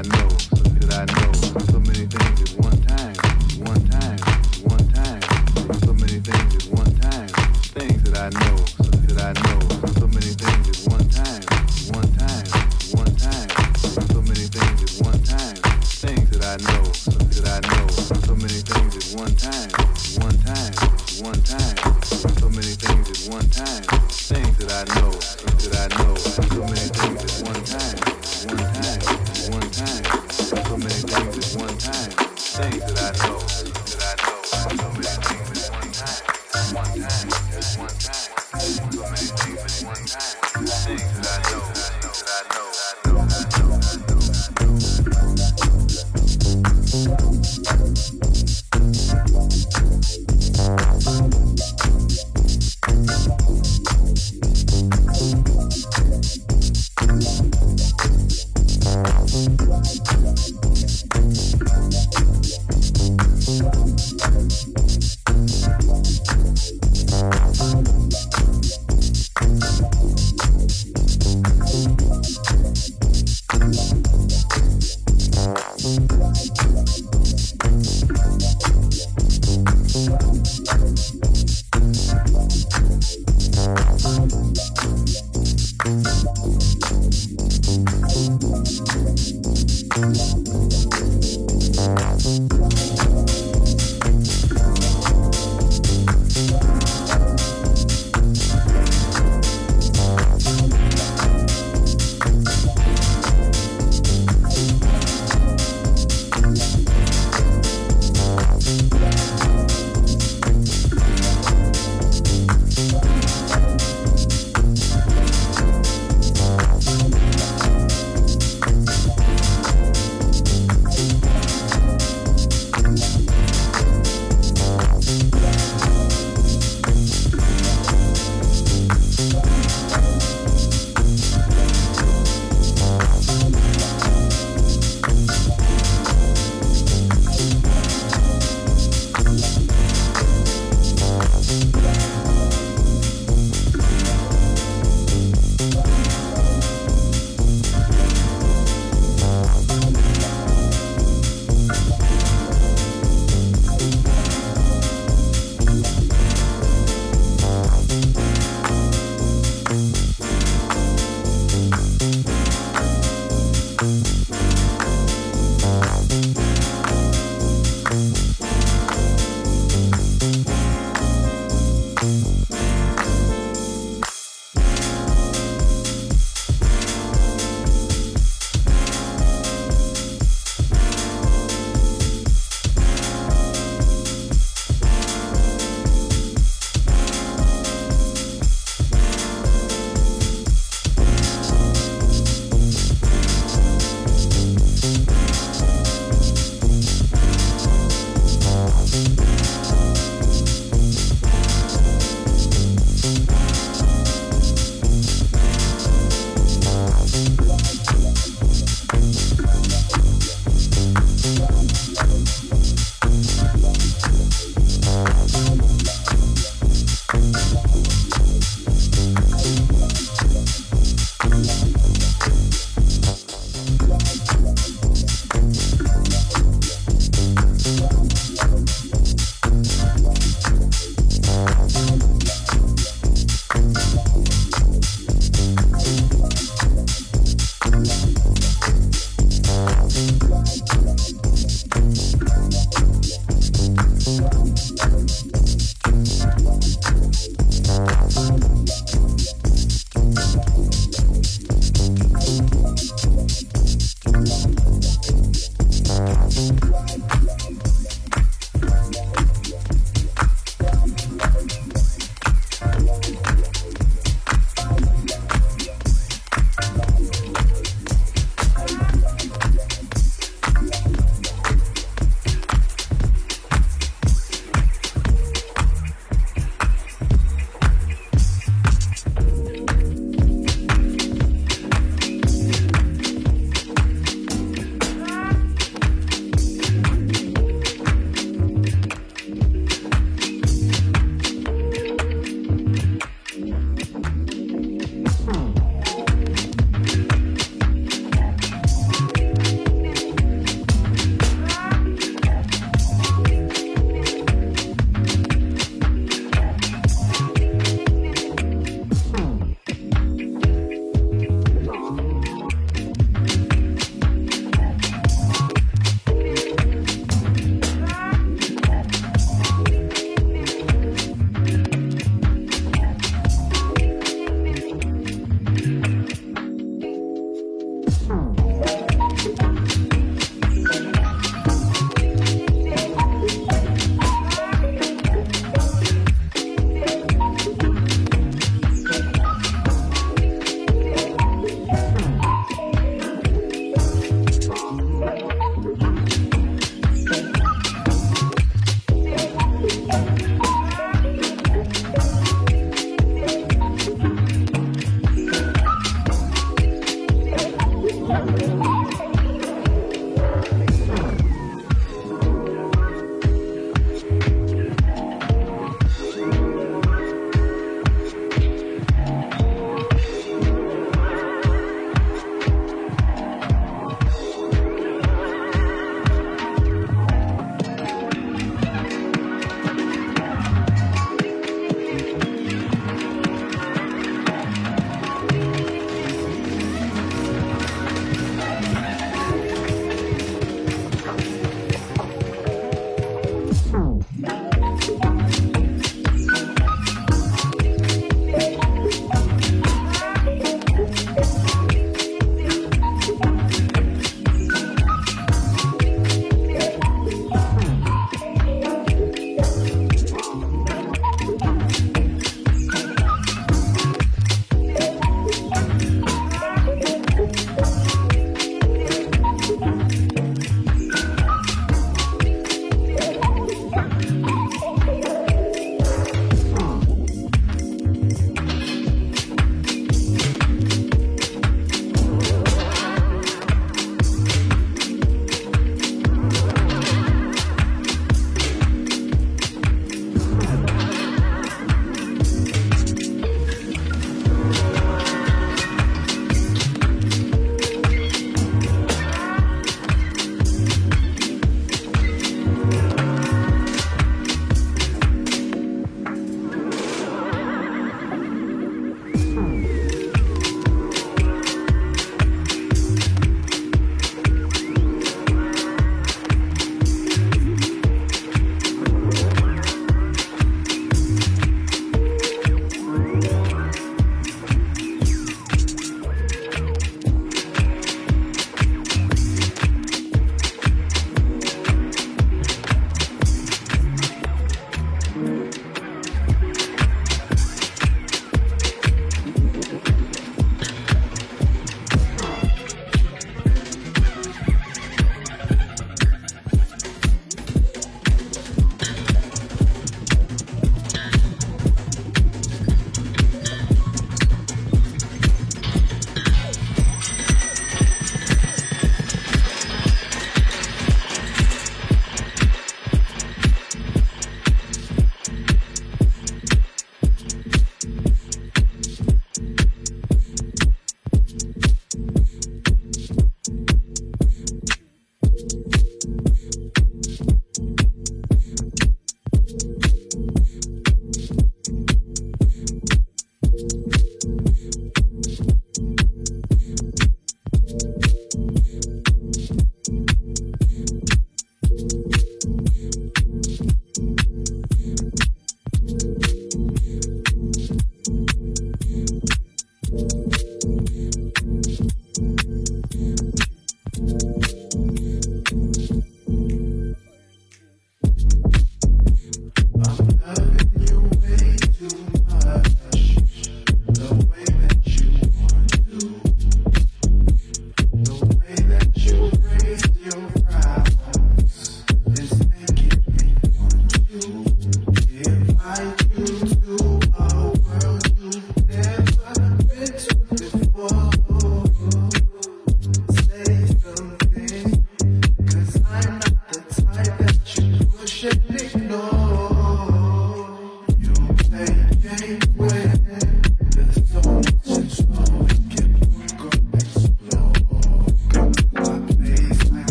I know? Who did I know? So many things.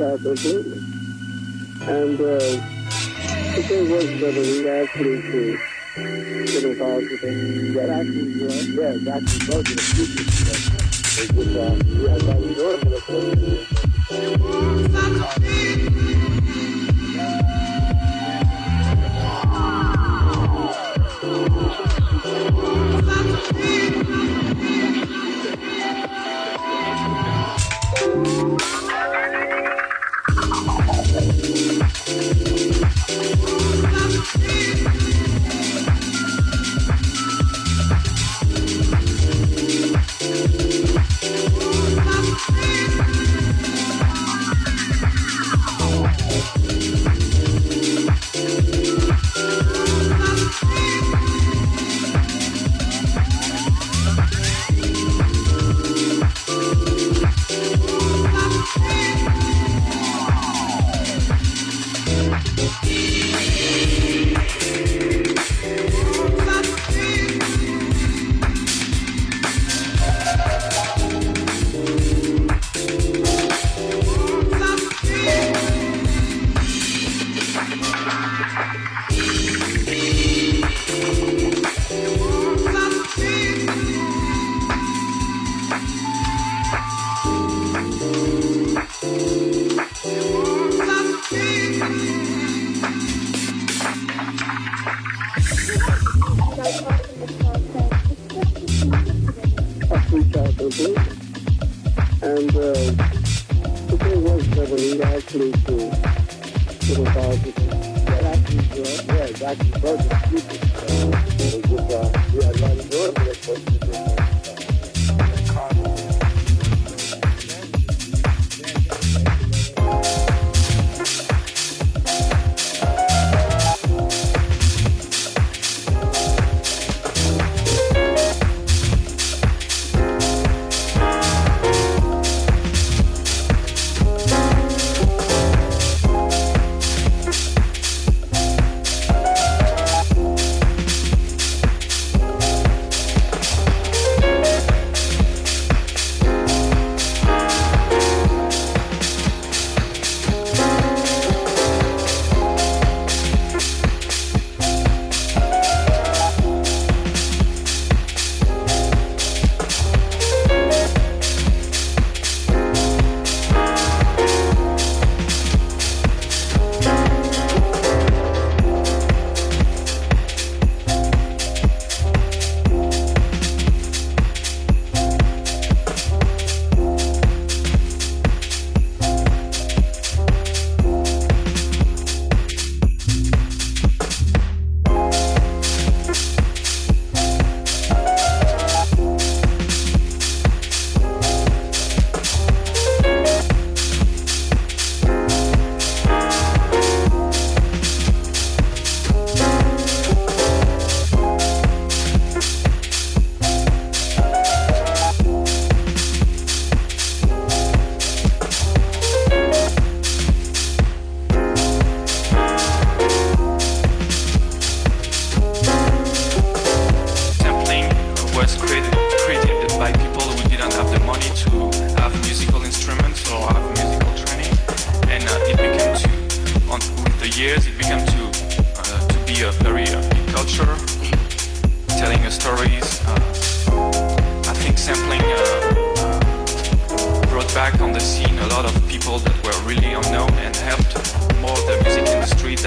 Absolutely. And uh, the was that we actually to get involved with it. That actually, uh, yeah, actually was in the future. It was, uh, yeah, that was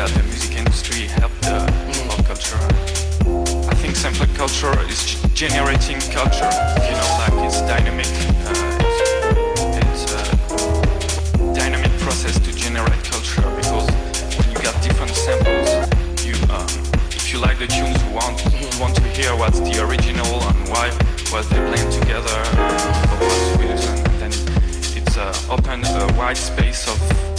that the music industry helped the pop culture. I think sampler culture is generating culture, you know, like it's dynamic. Uh, it's, it's a dynamic process to generate culture because when you got different samples, you um, if you like the tunes, you want, you want to hear what's the original and why was they playing together, or what's with, and then it's uh, open a wide space of